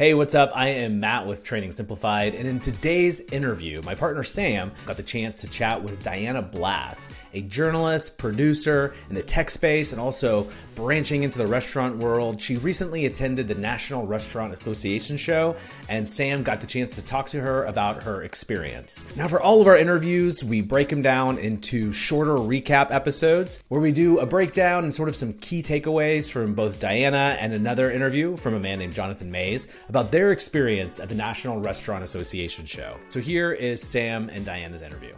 Hey, what's up? I am Matt with Training Simplified, and in today's interview, my partner Sam got the chance to chat with Diana Blass, a journalist, producer in the tech space, and also branching into the restaurant world. She recently attended the National Restaurant Association show, and Sam got the chance to talk to her about her experience. Now, for all of our interviews, we break them down into shorter recap episodes where we do a breakdown and sort of some key takeaways from both Diana and another interview from a man named Jonathan Mays about their experience at the National Restaurant Association show. So here is Sam and Diana's interview.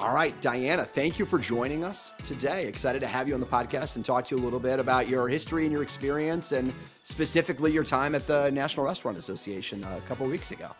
All right, Diana, thank you for joining us today. Excited to have you on the podcast and talk to you a little bit about your history and your experience, and specifically your time at the National Restaurant Association uh, a couple weeks ago.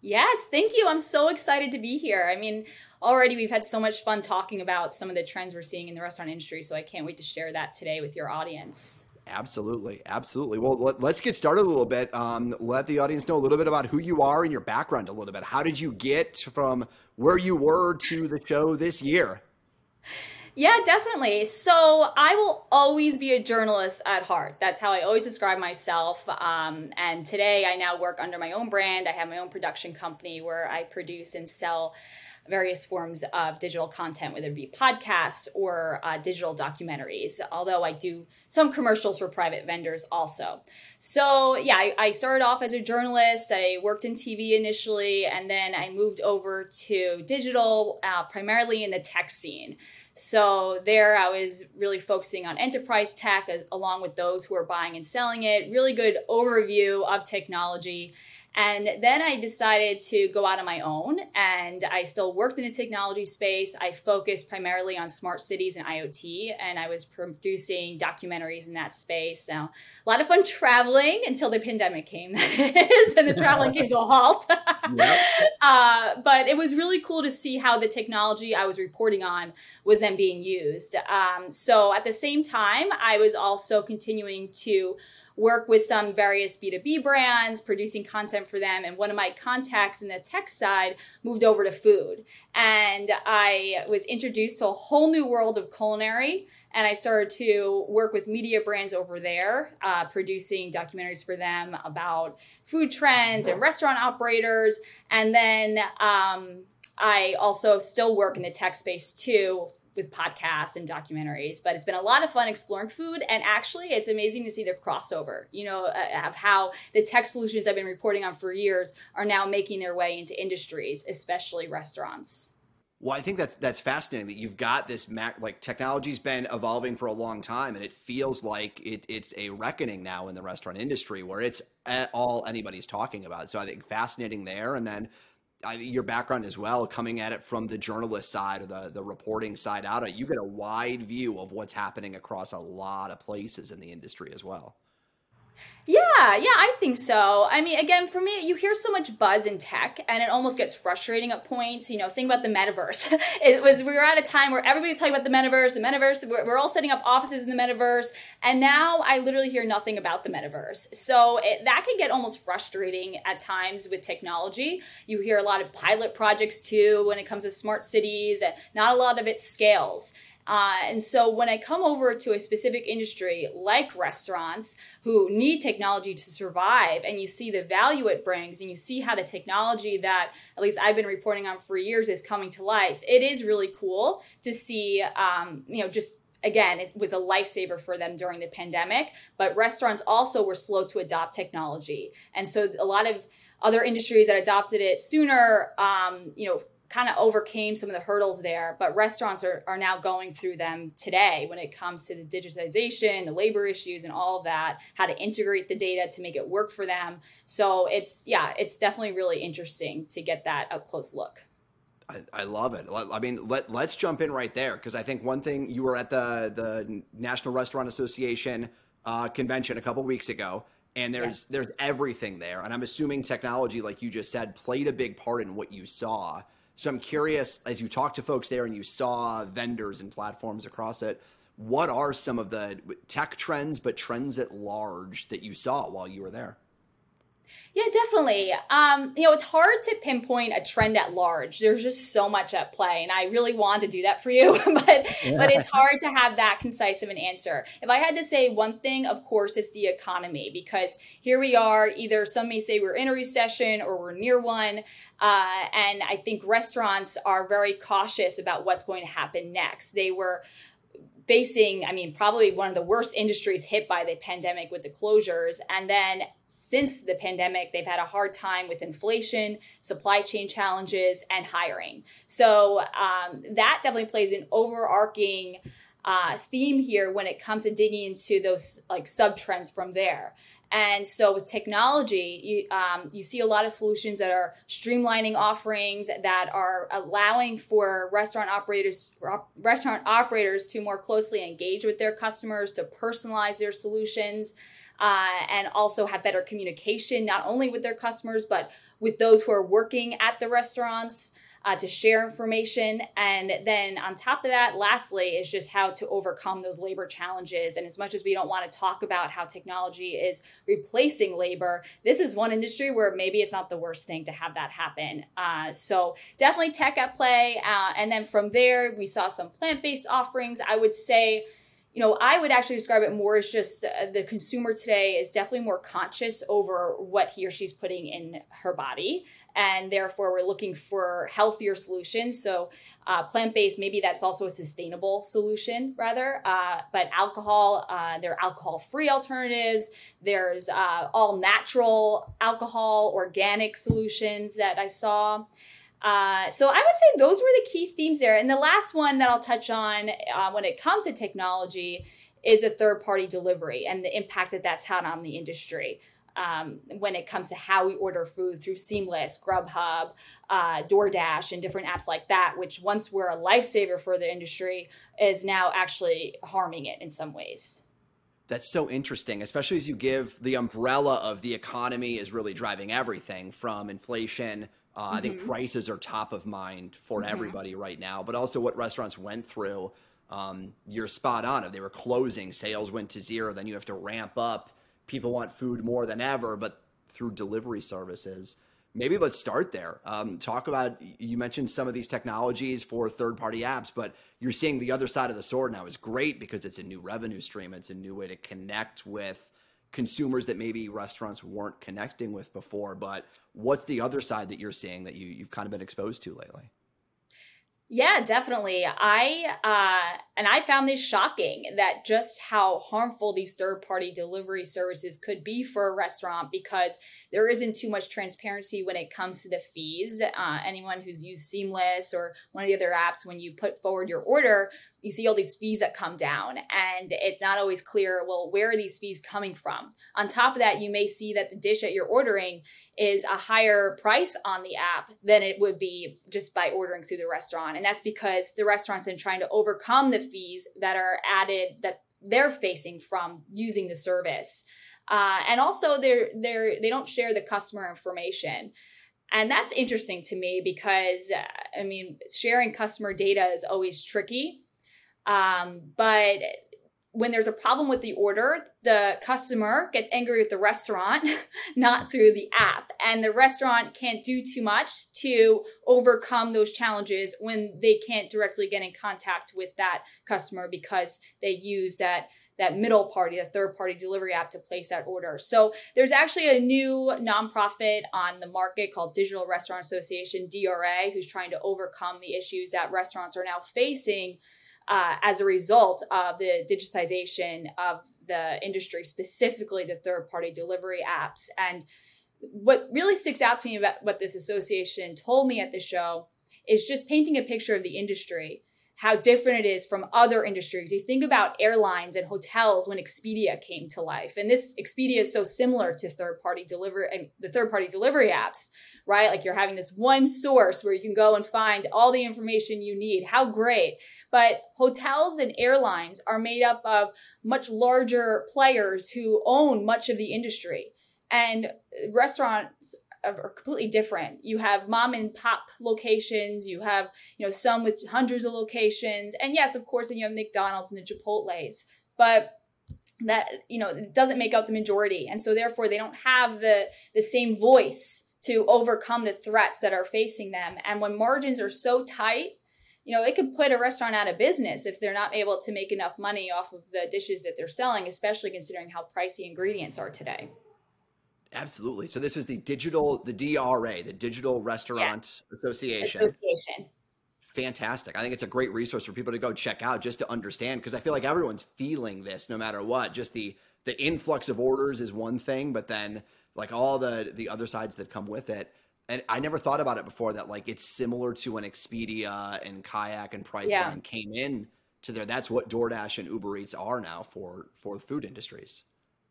Yes, thank you. I'm so excited to be here. I mean, already we've had so much fun talking about some of the trends we're seeing in the restaurant industry, so I can't wait to share that today with your audience. Absolutely, absolutely. Well, let, us get started a little bit. Um, let the audience know a little bit about who you are and your background a little bit. How did you get from where you were to the show this year? Yeah, definitely. So I will always be a journalist at heart. That's how I always describe myself. Um, and today I now work under my own brand. I have my own production company where I produce and sell various forms of digital content, whether it be podcasts or uh, digital documentaries, although I do some commercials for private vendors also. So, yeah, I, I started off as a journalist. I worked in TV initially, and then I moved over to digital, uh, primarily in the tech scene. So there I was really focusing on enterprise tech along with those who are buying and selling it. Really good overview of technology. And then I decided to go out on my own, and I still worked in the technology space. I focused primarily on smart cities and IoT, and I was producing documentaries in that space. So a lot of fun traveling until the pandemic came, that is, and the traveling came to a halt. Yep. Uh, but it was really cool to see how the technology I was reporting on was then being used. Um, so at the same time, I was also continuing to work with some various B2B brands, producing content for them. And one of my contacts in the tech side moved over to food. And I was introduced to a whole new world of culinary. And I started to work with media brands over there, uh, producing documentaries for them about food trends and restaurant operators. And then um, I also still work in the tech space too, with podcasts and documentaries, but it's been a lot of fun exploring food. And actually, it's amazing to see the crossover, you know, uh, of how the tech solutions I've been reporting on for years are now making their way into industries, especially restaurants. Well, I think that's that's fascinating that you've got this Mac like technology's been evolving for a long time, and it feels like it, it's a reckoning now in the restaurant industry where it's all anybody's talking about. So I think fascinating there, and then your background as well, coming at it from the journalist side or the, the reporting side out, of you get a wide view of what's happening across a lot of places in the industry as well. Yeah, yeah, I think so. I mean, again, for me, you hear so much buzz in tech, and it almost gets frustrating at points. You know, think about the metaverse. it was we were at a time where everybody's talking about the metaverse, the metaverse. We're, we're all setting up offices in the metaverse, and now I literally hear nothing about the metaverse. So it, that can get almost frustrating at times with technology. You hear a lot of pilot projects too when it comes to smart cities, and not a lot of it scales. Uh, and so when I come over to a specific industry like restaurants who need technology to survive, and you see the value it brings, and you see how the technology that at least I've been reporting on for years is coming to life, it is really cool to see, um, you know, just again, it was a lifesaver for them during the pandemic. But restaurants also were slow to adopt technology. And so a lot of other industries that adopted it sooner, um, you know, kind of overcame some of the hurdles there, but restaurants are, are now going through them today when it comes to the digitization, the labor issues, and all of that, how to integrate the data to make it work for them. So it's, yeah, it's definitely really interesting to get that up close look. I, I love it. I mean, let, let's jump in right there because I think one thing you were at the, the National Restaurant Association uh, convention a couple weeks ago and there's yes. there's everything there and i'm assuming technology like you just said played a big part in what you saw so I'm curious, as you talk to folks there and you saw vendors and platforms across it, what are some of the tech trends, but trends at large that you saw while you were there? Yeah, definitely. Um, you know, it's hard to pinpoint a trend at large. There's just so much at play, and I really want to do that for you, but yeah. but it's hard to have that concise of an answer. If I had to say one thing, of course, it's the economy because here we are. Either some may say we're in a recession or we're near one, uh, and I think restaurants are very cautious about what's going to happen next. They were facing, I mean, probably one of the worst industries hit by the pandemic with the closures. And then since the pandemic, they've had a hard time with inflation, supply chain challenges, and hiring. So um, that definitely plays an overarching uh, theme here when it comes to digging into those like sub trends from there. And so with technology, you, um, you see a lot of solutions that are streamlining offerings that are allowing for restaurant operators restaurant operators to more closely engage with their customers, to personalize their solutions, uh, and also have better communication not only with their customers but with those who are working at the restaurants uh, to share information. And then on top of that, lastly, is just how to overcome those labor challenges. And as much as we don't want to talk about how technology is replacing labor, this is one industry where maybe it's not the worst thing to have that happen. Uh, so definitely tech at play. Uh, and then from there, we saw some plant based offerings. I would say you know, I would actually describe it more as just uh, the consumer today is definitely more conscious over what he or she's putting in her body. And therefore, we're looking for healthier solutions. So, uh, plant based, maybe that's also a sustainable solution, rather. Uh, but alcohol, uh, there are alcohol free alternatives. There's uh, all natural alcohol, organic solutions that I saw. Uh, so I would say those were the key themes there. And the last one that I'll touch on uh, when it comes to technology is a third party delivery and the impact that that's had on the industry. Um, when it comes to how we order food through Seamless, Grubhub, uh, DoorDash, and different apps like that, which once were a lifesaver for the industry, is now actually harming it in some ways. That's so interesting, especially as you give the umbrella of the economy is really driving everything from inflation uh, mm-hmm. I think mm-hmm. prices are top of mind for mm-hmm. everybody right now, but also what restaurants went through. Um, you're spot on. If they were closing, sales went to zero. Then you have to ramp up. People want food more than ever, but through delivery services. Maybe let's start there. Um, talk about you mentioned some of these technologies for third-party apps, but you're seeing the other side of the sword now is great because it's a new revenue stream. It's a new way to connect with consumers that maybe restaurants weren't connecting with before. But what's the other side that you're seeing that you, you've kind of been exposed to lately? Yeah, definitely. I uh, and I found this shocking that just how harmful these third party delivery services could be for a restaurant because there isn't too much transparency when it comes to the fees. Uh, anyone who's used Seamless or one of the other apps, when you put forward your order, you see all these fees that come down, and it's not always clear. Well, where are these fees coming from? On top of that, you may see that the dish that you're ordering is a higher price on the app than it would be just by ordering through the restaurant. And that's because the restaurant's in trying to overcome the fees that are added that they're facing from using the service. Uh, and also they're they're they don't share the customer information. And that's interesting to me because uh, I mean sharing customer data is always tricky. Um, but when there's a problem with the order, the customer gets angry with the restaurant, not through the app. And the restaurant can't do too much to overcome those challenges when they can't directly get in contact with that customer because they use that that middle party, a third party delivery app to place that order. So there's actually a new nonprofit on the market called Digital Restaurant Association, DRA, who's trying to overcome the issues that restaurants are now facing uh, as a result of the digitization of the industry, specifically the third party delivery apps. And what really sticks out to me about what this association told me at the show is just painting a picture of the industry how different it is from other industries. You think about airlines and hotels when Expedia came to life. And this Expedia is so similar to third party delivery and the third party delivery apps, right? Like you're having this one source where you can go and find all the information you need. How great. But hotels and airlines are made up of much larger players who own much of the industry. And restaurants are completely different. You have mom and pop locations, you have, you know, some with hundreds of locations. And yes, of course, then you have McDonald's and the Chipotle's. But that you know doesn't make up the majority and so therefore they don't have the the same voice to overcome the threats that are facing them and when margins are so tight you know it could put a restaurant out of business if they're not able to make enough money off of the dishes that they're selling especially considering how pricey ingredients are today absolutely so this was the digital the dra the digital restaurant yes. association association fantastic. I think it's a great resource for people to go check out just to understand because I feel like everyone's feeling this no matter what. Just the the influx of orders is one thing, but then like all the the other sides that come with it. And I never thought about it before that like it's similar to when Expedia and Kayak and Priceline yeah. came in to there. That's what DoorDash and Uber Eats are now for for food industries.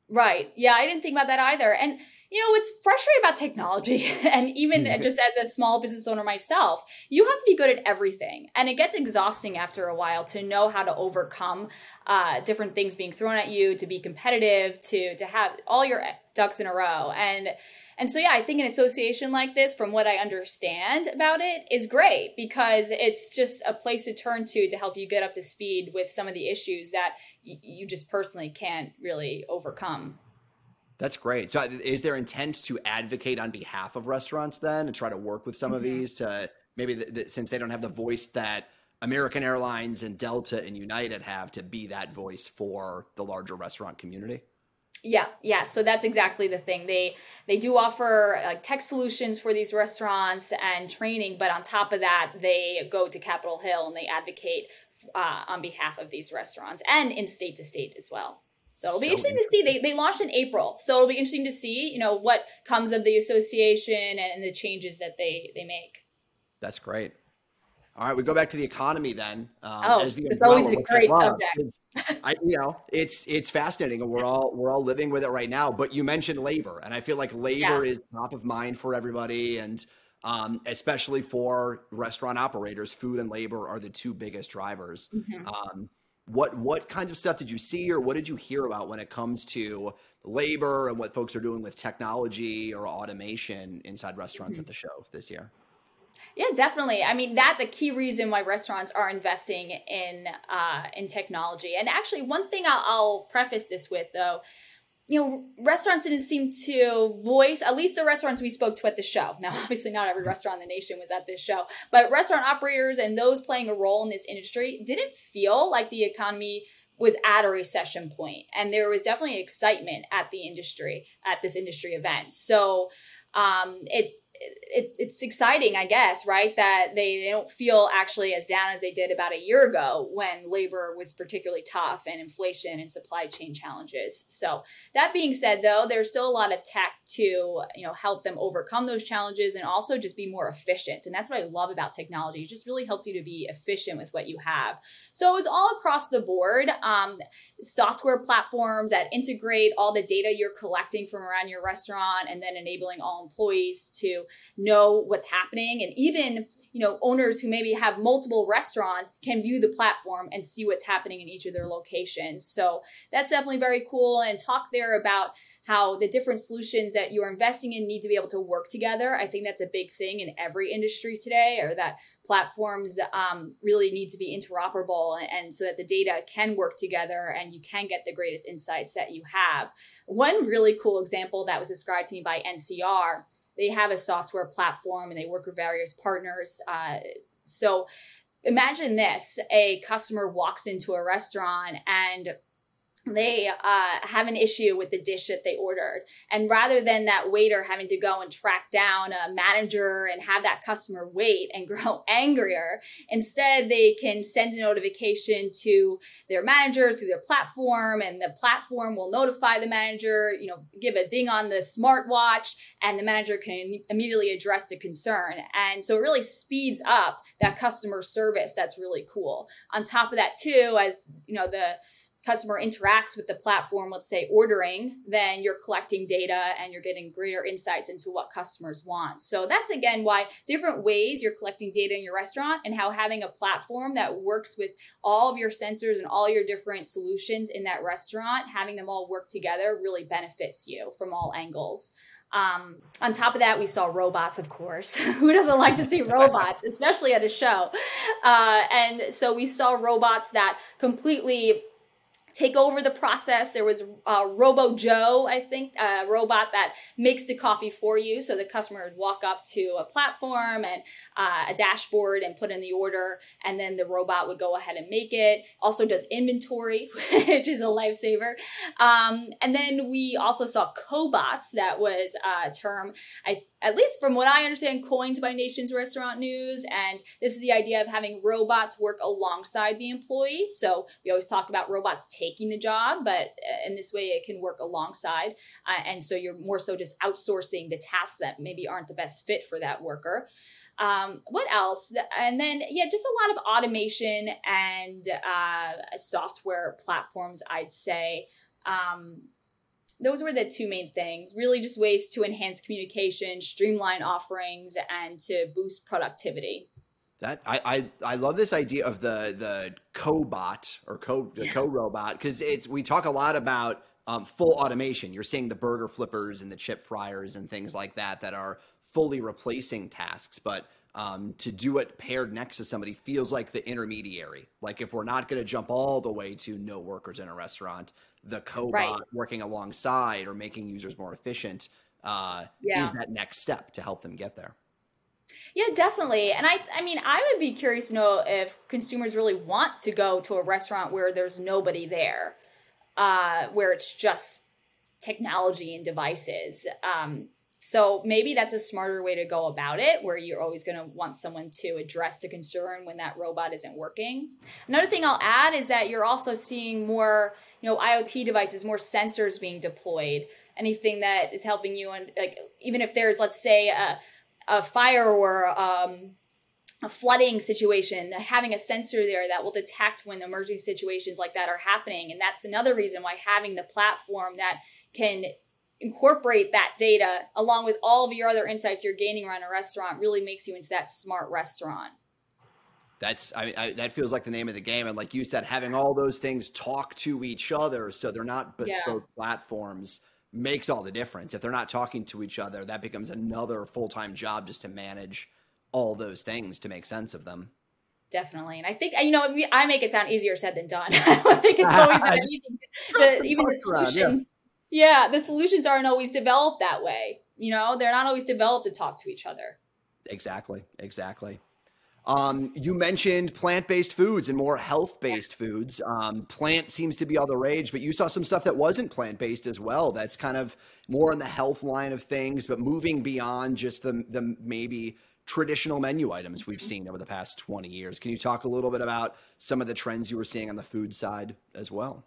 Right. Yeah, I didn't think about that either. And you know, what's frustrating about technology, and even mm-hmm. just as a small business owner myself, you have to be good at everything. And it gets exhausting after a while to know how to overcome uh, different things being thrown at you, to be competitive, to to have all your ducks in a row. And and so, yeah, I think an association like this, from what I understand about it, is great because it's just a place to turn to to help you get up to speed with some of the issues that y- you just personally can't really overcome. That's great. So, is there intent to advocate on behalf of restaurants then and try to work with some mm-hmm. of these to maybe the, the, since they don't have the voice that American Airlines and Delta and United have to be that voice for the larger restaurant community? Yeah, yeah. So that's exactly the thing. They they do offer like tech solutions for these restaurants and training, but on top of that, they go to Capitol Hill and they advocate uh, on behalf of these restaurants and in state to state as well. So it'll be so interesting, interesting to see. They, they launched in April, so it'll be interesting to see, you know, what comes of the association and the changes that they they make. That's great. All right, we go back to the economy then. Um, oh, it's always a great subject. I, you know, it's it's fascinating, and we're all we're all living with it right now. But you mentioned labor, and I feel like labor yeah. is top of mind for everybody, and um, especially for restaurant operators, food and labor are the two biggest drivers. Mm-hmm. Um, what what kinds of stuff did you see, or what did you hear about when it comes to labor and what folks are doing with technology or automation inside restaurants mm-hmm. at the show this year? Yeah, definitely. I mean, that's a key reason why restaurants are investing in uh, in technology. And actually, one thing I'll, I'll preface this with, though, you know, restaurants didn't seem to voice, at least the restaurants we spoke to at the show. Now, obviously, not every restaurant in the nation was at this show, but restaurant operators and those playing a role in this industry didn't feel like the economy was at a recession point and there was definitely excitement at the industry at this industry event so um, it it, it's exciting, I guess, right? That they, they don't feel actually as down as they did about a year ago when labor was particularly tough and inflation and supply chain challenges. So that being said, though, there's still a lot of tech to you know help them overcome those challenges and also just be more efficient. And that's what I love about technology. It just really helps you to be efficient with what you have. So it was all across the board. Um, software platforms that integrate all the data you're collecting from around your restaurant and then enabling all employees to know what's happening. And even you know owners who maybe have multiple restaurants can view the platform and see what's happening in each of their locations. So that's definitely very cool. And talk there about how the different solutions that you're investing in need to be able to work together. I think that's a big thing in every industry today or that platforms um, really need to be interoperable and, and so that the data can work together and you can get the greatest insights that you have. One really cool example that was described to me by ncr they have a software platform and they work with various partners. Uh, so imagine this a customer walks into a restaurant and they uh, have an issue with the dish that they ordered. And rather than that waiter having to go and track down a manager and have that customer wait and grow angrier, instead they can send a notification to their manager through their platform, and the platform will notify the manager, you know, give a ding on the smartwatch, and the manager can immediately address the concern. And so it really speeds up that customer service. That's really cool. On top of that, too, as you know, the customer interacts with the platform, let's say ordering, then you're collecting data and you're getting greater insights into what customers want. So that's again why different ways you're collecting data in your restaurant and how having a platform that works with all of your sensors and all your different solutions in that restaurant, having them all work together really benefits you from all angles. Um, on top of that, we saw robots, of course. Who doesn't like to see robots, especially at a show? Uh, and so we saw robots that completely take over the process. There was uh, Robo Joe, I think, a robot that makes the coffee for you. So the customer would walk up to a platform and uh, a dashboard and put in the order, and then the robot would go ahead and make it. Also does inventory, which is a lifesaver. Um, and then we also saw cobots. That was a term I at least from what I understand, coined by Nation's Restaurant News. And this is the idea of having robots work alongside the employee. So we always talk about robots taking the job, but uh, in this way, it can work alongside. Uh, and so you're more so just outsourcing the tasks that maybe aren't the best fit for that worker. Um, what else? And then, yeah, just a lot of automation and uh, software platforms, I'd say. Um, those were the two main things really just ways to enhance communication streamline offerings and to boost productivity that I, I I love this idea of the the cobot or co the yeah. co robot because it's we talk a lot about um, full automation. You're seeing the burger flippers and the chip fryers and things like that that are fully replacing tasks, but um, to do it paired next to somebody feels like the intermediary. Like if we're not going to jump all the way to no workers in a restaurant, the cobot right. working alongside or making users more efficient uh, yeah. is that next step to help them get there. Yeah, definitely. And I I mean, I would be curious to know if consumers really want to go to a restaurant where there's nobody there, uh, where it's just technology and devices. Um, so maybe that's a smarter way to go about it, where you're always going to want someone to address the concern when that robot isn't working. Another thing I'll add is that you're also seeing more, you know, IoT devices, more sensors being deployed. Anything that is helping you, and like even if there's, let's say, a, a fire or um, a flooding situation, having a sensor there that will detect when emergency situations like that are happening. And that's another reason why having the platform that can incorporate that data along with all of your other insights you're gaining around a restaurant really makes you into that smart restaurant that's I, I, that feels like the name of the game and like you said having all those things talk to each other so they're not bespoke yeah. platforms makes all the difference if they're not talking to each other that becomes another full-time job just to manage all those things to make sense of them definitely and i think you know we, i make it sound easier said than done i don't think it's always that easy the, even the solutions yeah, the solutions aren't always developed that way. You know, they're not always developed to talk to each other. Exactly. Exactly. Um, you mentioned plant-based foods and more health-based foods. Um, plant seems to be all the rage, but you saw some stuff that wasn't plant-based as well. That's kind of more in the health line of things, but moving beyond just the the maybe traditional menu items we've mm-hmm. seen over the past 20 years. Can you talk a little bit about some of the trends you were seeing on the food side as well?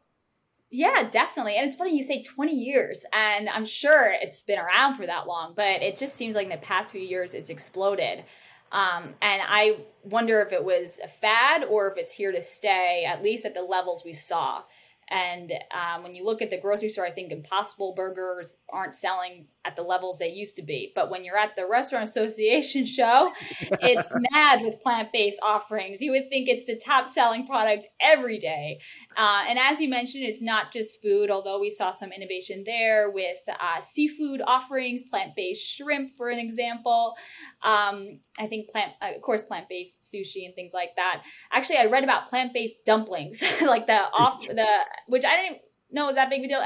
Yeah, definitely. And it's funny you say 20 years, and I'm sure it's been around for that long, but it just seems like in the past few years it's exploded. Um, and I wonder if it was a fad or if it's here to stay, at least at the levels we saw. And um, when you look at the grocery store, I think Impossible Burgers aren't selling at the levels they used to be. But when you're at the Restaurant Association show, it's mad with plant based offerings. You would think it's the top selling product every day. Uh, and as you mentioned, it's not just food, although we saw some innovation there with uh, seafood offerings, plant based shrimp, for an example. Um, I think plant, uh, of course, plant based sushi and things like that. Actually, I read about plant based dumplings, like the off the which I didn't know is that big of a deal.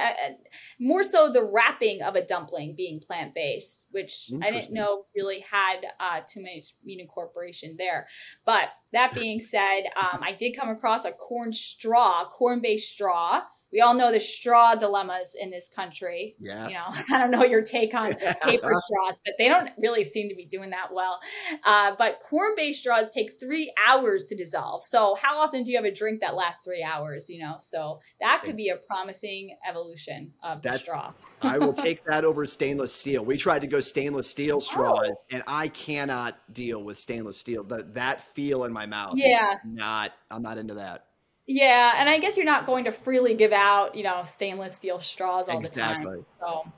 more so the wrapping of a dumpling being plant based, which I didn't know really had uh, too much meat incorporation there. But that being said, um, I did come across a corn straw, corn based straw we all know the straw dilemmas in this country. Yes. You know, I don't know your take on paper straws, but they don't really seem to be doing that well. Uh, but corn based straws take three hours to dissolve. So, how often do you have a drink that lasts three hours? You know, so that could be a promising evolution of the straw. I will take that over stainless steel. We tried to go stainless steel straws, oh. and I cannot deal with stainless steel. That that feel in my mouth. Yeah. Not, I'm not into that. Yeah, and I guess you're not going to freely give out, you know, stainless steel straws all exactly. the time.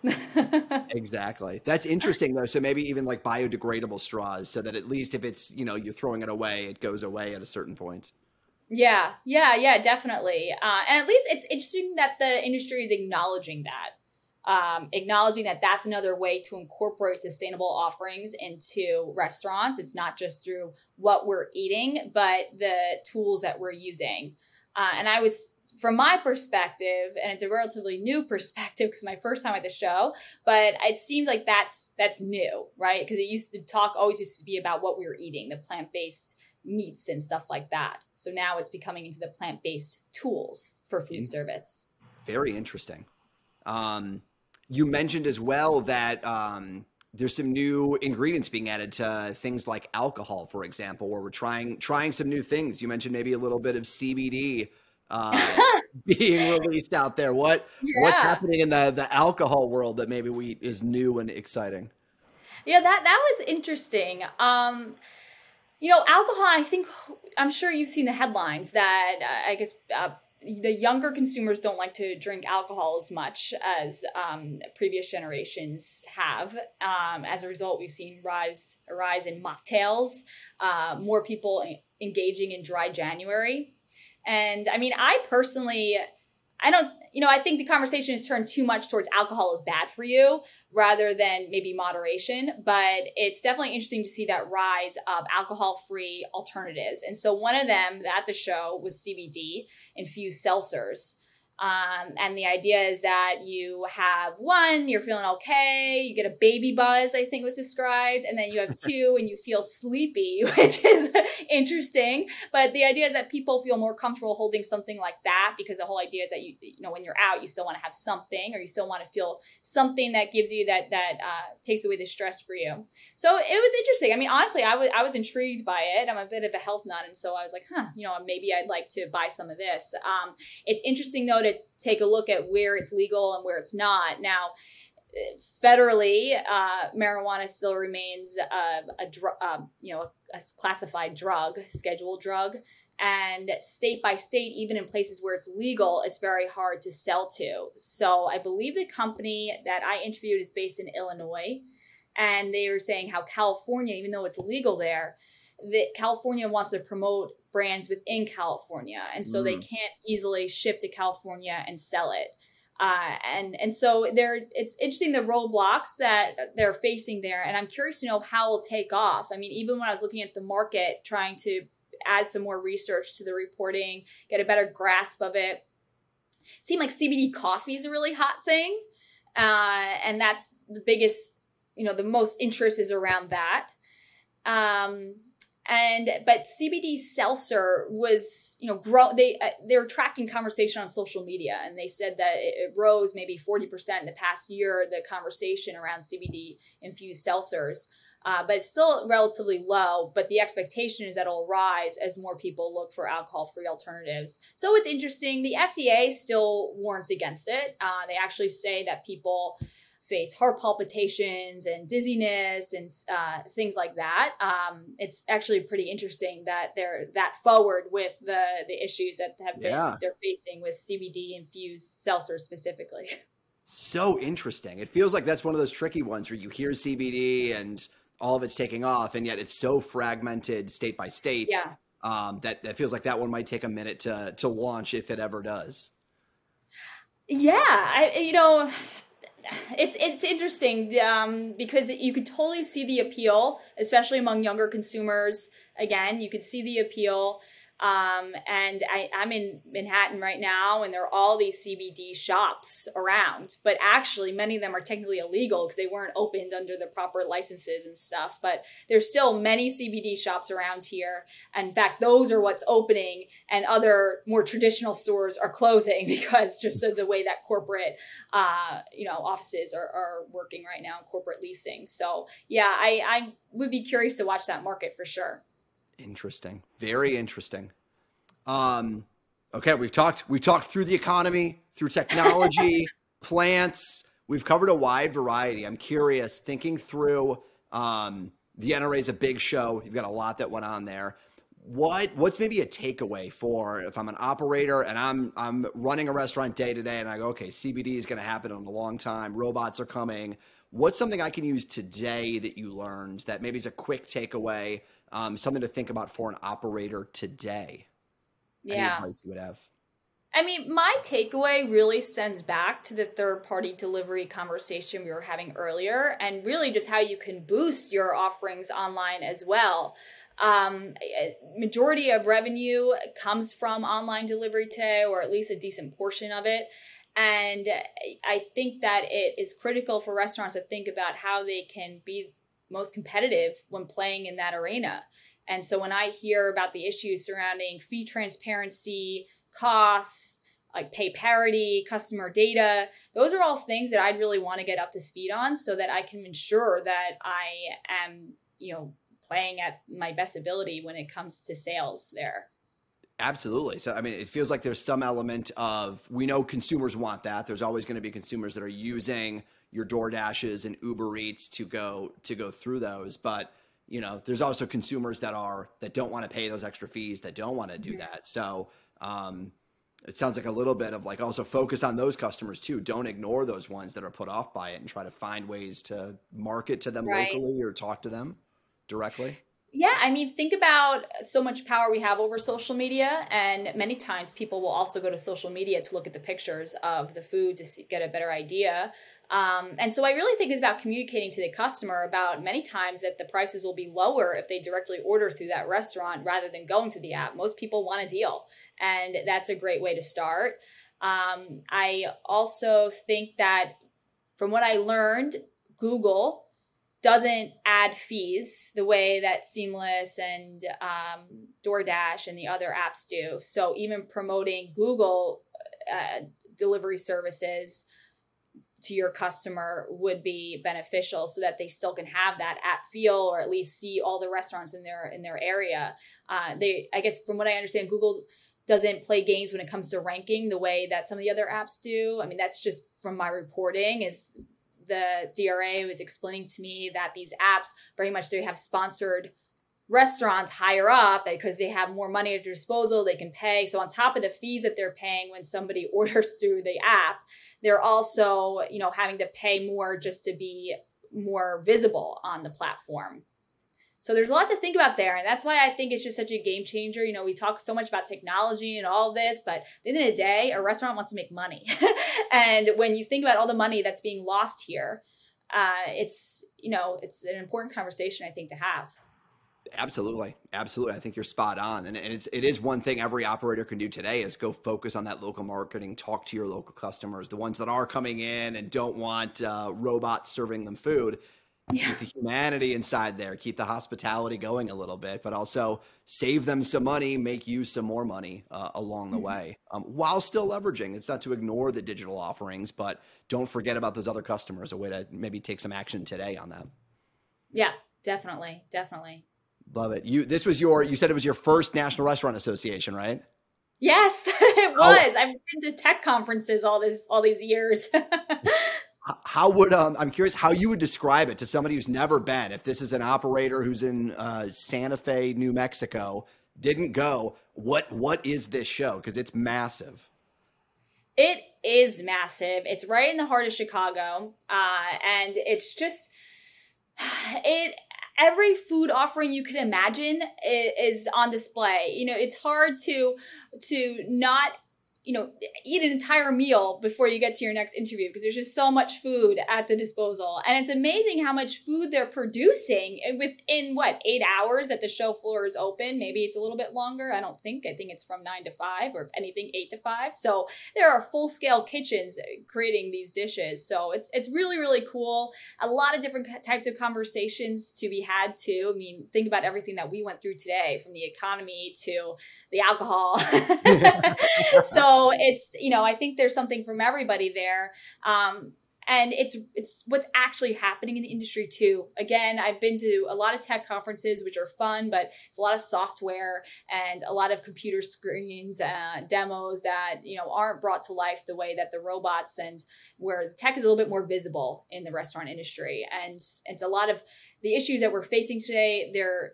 So Exactly. That's interesting though. So maybe even like biodegradable straws so that at least if it's, you know, you're throwing it away, it goes away at a certain point. Yeah, yeah, yeah, definitely. Uh, and at least it's interesting that the industry is acknowledging that. Um, acknowledging that that's another way to incorporate sustainable offerings into restaurants. It's not just through what we're eating, but the tools that we're using. Uh, and I was, from my perspective, and it's a relatively new perspective because my first time at the show, but it seems like that's that's new, right? Because it used to talk always used to be about what we were eating, the plant based meats and stuff like that. So now it's becoming into the plant based tools for food mm. service. Very interesting. Um, you mentioned as well that um, there's some new ingredients being added to things like alcohol, for example, where we're trying trying some new things. You mentioned maybe a little bit of CBD uh, being released out there. What yeah. what's happening in the the alcohol world that maybe we is new and exciting? Yeah, that that was interesting. Um, you know, alcohol. I think I'm sure you've seen the headlines that uh, I guess uh, the younger consumers don't like to drink alcohol as much as um, previous generations have. Um, as a result, we've seen rise a rise in mocktails, uh, more people engaging in dry January, and I mean, I personally I don't, you know, I think the conversation has turned too much towards alcohol is bad for you rather than maybe moderation. But it's definitely interesting to see that rise of alcohol free alternatives. And so one of them at the show was CBD infused seltzers. Um, and the idea is that you have one, you're feeling okay, you get a baby buzz, I think was described, and then you have two and you feel sleepy, which is interesting. But the idea is that people feel more comfortable holding something like that because the whole idea is that you, you know, when you're out, you still want to have something or you still want to feel something that gives you that that uh, takes away the stress for you. So it was interesting. I mean, honestly, I was I was intrigued by it. I'm a bit of a health nut, and so I was like, huh, you know, maybe I'd like to buy some of this. Um, it's interesting though to take a look at where it's legal and where it's not. Now, federally, uh, marijuana still remains a, a drug, um, you know, a classified drug, scheduled drug. And state by state, even in places where it's legal, it's very hard to sell to. So I believe the company that I interviewed is based in Illinois. And they were saying how California, even though it's legal there, that California wants to promote brands within California, and so mm. they can't easily ship to California and sell it. Uh, and and so there, it's interesting the roadblocks that they're facing there, and I'm curious to know how it'll take off. I mean, even when I was looking at the market, trying to add some more research to the reporting, get a better grasp of it, it seemed like CBD coffee is a really hot thing, uh, and that's the biggest, you know, the most interest is around that. Um, and but CBD seltzer was you know grow they uh, they were tracking conversation on social media and they said that it, it rose maybe 40% in the past year the conversation around CBD infused seltzers. Uh, but it's still relatively low but the expectation is that it'll rise as more people look for alcohol free alternatives. So it's interesting. The FDA still warns against it. Uh, they actually say that people face heart palpitations and dizziness and uh, things like that. Um, it's actually pretty interesting that they're that forward with the the issues that have been yeah. they're facing with CBD infused seltzer specifically. So interesting. It feels like that's one of those tricky ones where you hear CBD and all of it's taking off, and yet it's so fragmented state by state. Yeah. Um, that that feels like that one might take a minute to to launch if it ever does. Yeah, I you know it's it's interesting um, because you could totally see the appeal, especially among younger consumers. Again, you could see the appeal. Um, and I, I'm in Manhattan right now, and there are all these CBD shops around. But actually, many of them are technically illegal because they weren't opened under the proper licenses and stuff. But there's still many CBD shops around here. In fact, those are what's opening, and other more traditional stores are closing because just of the way that corporate, uh, you know, offices are, are working right now, corporate leasing. So yeah, I, I would be curious to watch that market for sure. Interesting. Very interesting. Um, okay, we've talked we've talked through the economy, through technology, plants. We've covered a wide variety. I'm curious, thinking through um, the NRA is a big show. You've got a lot that went on there. What what's maybe a takeaway for if I'm an operator and I'm I'm running a restaurant day to day and I go, okay, CBD is going to happen in a long time. Robots are coming. What's something I can use today that you learned that maybe is a quick takeaway um, something to think about for an operator today. Yeah. Any advice you would have? I mean, my takeaway really stems back to the third party delivery conversation we were having earlier, and really just how you can boost your offerings online as well. Um, majority of revenue comes from online delivery today, or at least a decent portion of it. And I think that it is critical for restaurants to think about how they can be most competitive when playing in that arena. And so when I hear about the issues surrounding fee transparency, costs, like pay parity, customer data, those are all things that I'd really want to get up to speed on so that I can ensure that I am, you know, playing at my best ability when it comes to sales there. Absolutely. So, I mean, it feels like there's some element of we know consumers want that. There's always going to be consumers that are using your DoorDashes and Uber Eats to go to go through those, but you know, there's also consumers that are that don't want to pay those extra fees, that don't want to do that. So, um, it sounds like a little bit of like also focus on those customers too. Don't ignore those ones that are put off by it and try to find ways to market to them right. locally or talk to them directly. Yeah, I mean, think about so much power we have over social media, and many times people will also go to social media to look at the pictures of the food to see, get a better idea. Um, and so I really think it's about communicating to the customer about many times that the prices will be lower if they directly order through that restaurant rather than going through the app. Most people want a deal, and that's a great way to start. Um, I also think that from what I learned, Google doesn't add fees the way that Seamless and um, DoorDash and the other apps do. So even promoting Google uh, delivery services to your customer would be beneficial so that they still can have that app feel or at least see all the restaurants in their in their area. Uh, they, I guess, from what I understand, Google doesn't play games when it comes to ranking the way that some of the other apps do. I mean, that's just from my reporting is the DRA was explaining to me that these apps very much they have sponsored restaurants higher up because they have more money at their disposal they can pay. So on top of the fees that they're paying when somebody orders through the app they're also you know having to pay more just to be more visible on the platform so there's a lot to think about there. And that's why I think it's just such a game changer. You know, we talk so much about technology and all this, but at the end of the day, a restaurant wants to make money. and when you think about all the money that's being lost here, uh, it's, you know, it's an important conversation, I think, to have. Absolutely, absolutely. I think you're spot on, and, it's it is one thing every operator can do today is go focus on that local marketing, talk to your local customers, the ones that are coming in and don't want uh, robots serving them food yeah. keep the humanity inside there, keep the hospitality going a little bit, but also save them some money, make you some more money uh, along the mm-hmm. way, um, while still leveraging. It's not to ignore the digital offerings, but don't forget about those other customers. A way to maybe take some action today on that. Yeah, definitely, definitely. Love it. You. This was your. You said it was your first National Restaurant Association, right? Yes, it was. I've been to tech conferences all this all these years. how would um, I'm curious how you would describe it to somebody who's never been. If this is an operator who's in uh, Santa Fe, New Mexico, didn't go, what what is this show? Because it's massive. It is massive. It's right in the heart of Chicago, uh, and it's just it. Every food offering you could imagine is on display. You know, it's hard to to not you know, eat an entire meal before you get to your next interview because there's just so much food at the disposal. And it's amazing how much food they're producing eh, within what, eight hours that the show floor is open. Maybe it's a little bit longer. I don't think. I think it's from nine to five or if anything, eight to five. So there are full scale kitchens eh, creating these dishes. So it's, it's really, really cool. A lot of different types of conversations to be had too. I mean, think about everything that we went through today from the economy to the alcohol. so it's you know i think there's something from everybody there. Um, and it's it's what's actually happening in the industry too. Again i've been to a lot of tech conferences which are fun but it's a lot of software and a lot of computer screens uh, demos that you know aren't brought to life the way that the robots and where the tech is a little bit more visible in the restaurant industry. And it's a lot of the issues that we're facing today they're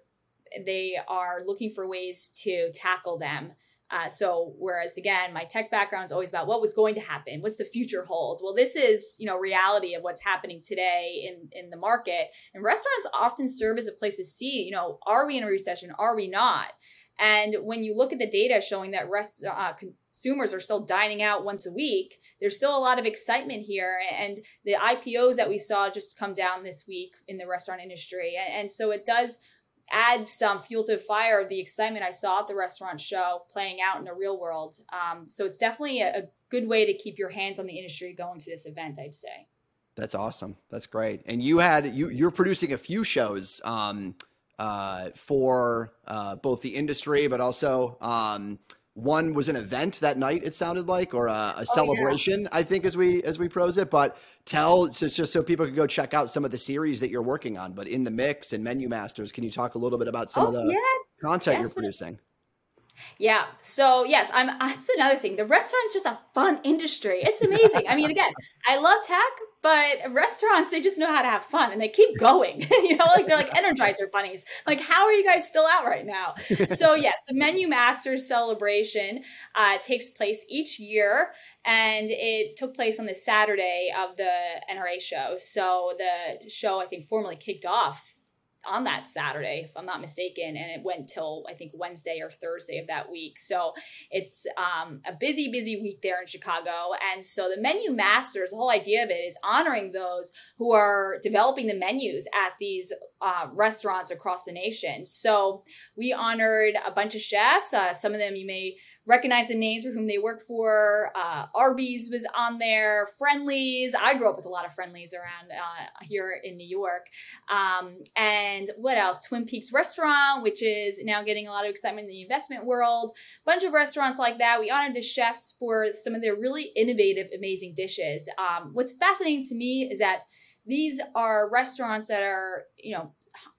they are looking for ways to tackle them uh, so whereas again, my tech background is always about what was going to happen, what's the future hold. Well, this is you know reality of what's happening today in in the market. And restaurants often serve as a place to see, you know, are we in a recession? Are we not? And when you look at the data showing that rest, uh, consumers are still dining out once a week, there's still a lot of excitement here. And the IPOs that we saw just come down this week in the restaurant industry, and, and so it does add some fuel to the fire of the excitement I saw at the restaurant show playing out in the real world. Um, so it's definitely a, a good way to keep your hands on the industry going to this event, I'd say. That's awesome. That's great. And you had you you're producing a few shows um, uh, for uh, both the industry, but also um, one was an event that night. It sounded like, or a, a oh, celebration. Yeah. I think as we as we prose it. But tell so just so people can go check out some of the series that you're working on. But in the mix and Menu Masters, can you talk a little bit about some oh, of the yeah. content you're producing? Yeah. So yes, I'm. That's another thing. The restaurant is just a fun industry. It's amazing. I mean, again, I love tech, but restaurants they just know how to have fun and they keep going. you know, like they're like Energizer bunnies. Like, how are you guys still out right now? so yes, the Menu Masters celebration uh, takes place each year, and it took place on the Saturday of the NRA show. So the show, I think, formally kicked off on that Saturday, if I'm not mistaken, and it went till I think Wednesday or Thursday of that week. So it's um, a busy, busy week there in Chicago. And so the menu masters, the whole idea of it is honoring those who are developing the menus at these uh, restaurants across the nation. So we honored a bunch of chefs. Uh, some of them you may recognize the names for whom they work for. Uh, Arby's was on there, Friendlies. I grew up with a lot of Friendlies around uh, here in New York. Um, and what else? Twin Peaks Restaurant, which is now getting a lot of excitement in the investment world. Bunch of restaurants like that. We honored the chefs for some of their really innovative, amazing dishes. Um, what's fascinating to me is that these are restaurants that are, you know,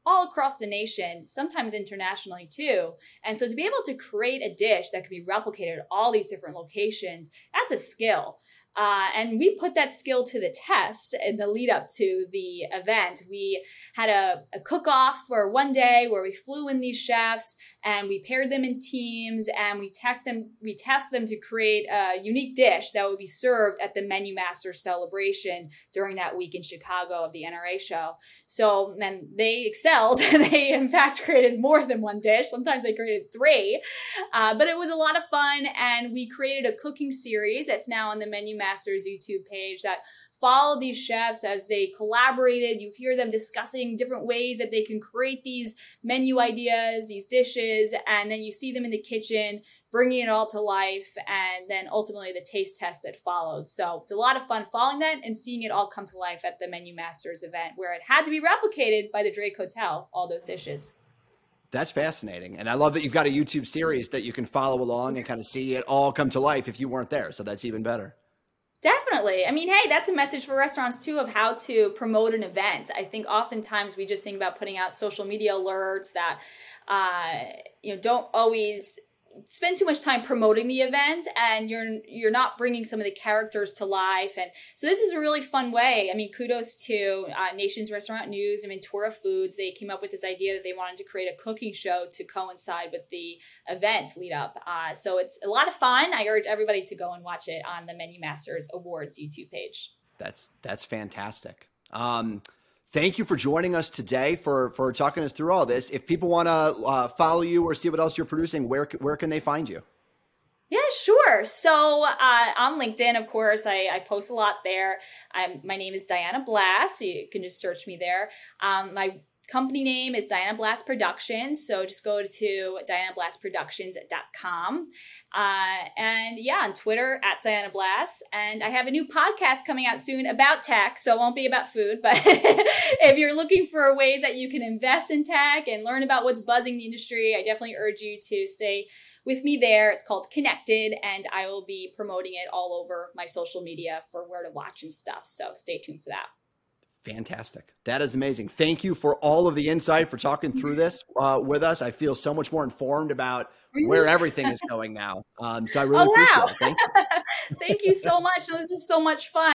all across the nation, sometimes internationally too. And so to be able to create a dish that could be replicated at all these different locations, that's a skill. Uh, and we put that skill to the test in the lead up to the event. We had a, a cook off for one day where we flew in these chefs and we paired them in teams and we test them, we test them to create a unique dish that would be served at the Menu Master celebration during that week in Chicago of the NRA show. So then they excelled. they, in fact, created more than one dish. Sometimes they created three. Uh, but it was a lot of fun. And we created a cooking series that's now on the Menu Masters YouTube page that follow these chefs as they collaborated. You hear them discussing different ways that they can create these menu ideas, these dishes, and then you see them in the kitchen bringing it all to life, and then ultimately the taste test that followed. So it's a lot of fun following that and seeing it all come to life at the Menu Masters event where it had to be replicated by the Drake Hotel, all those dishes. That's fascinating. And I love that you've got a YouTube series that you can follow along and kind of see it all come to life if you weren't there. So that's even better. Definitely. I mean, hey, that's a message for restaurants too of how to promote an event. I think oftentimes we just think about putting out social media alerts that, uh, you know, don't always spend too much time promoting the event and you're you're not bringing some of the characters to life. And so this is a really fun way. I mean kudos to uh, nations restaurant news and Ventura foods. They came up with this idea that they wanted to create a cooking show to coincide with the event lead up. Uh, so it's a lot of fun. I urge everybody to go and watch it on the menu masters awards youtube page. That's that's fantastic. Um, thank you for joining us today for for talking us through all this. If people want to uh, follow you or see what else you're producing, where where can they find you? Yeah, sure. So uh, on LinkedIn, of course, I, I post a lot there. I'm, my name is Diana Blass. So you can just search me there. Um, my company name is Diana Blass Productions. So just go to dianablassproductions.com. Uh, and yeah, on Twitter at Diana Blast. And I have a new podcast coming out soon about tech. So it won't be about food, but if you're looking for ways that you can invest in tech and learn about what's buzzing the industry, I definitely urge you to stay with me there. It's called Connected, and I will be promoting it all over my social media for where to watch and stuff. So stay tuned for that. Fantastic. That is amazing. Thank you for all of the insight, for talking through this uh, with us. I feel so much more informed about where everything is going now. Um, so I really oh, appreciate wow. it. Thank you. Thank you so much. This was so much fun.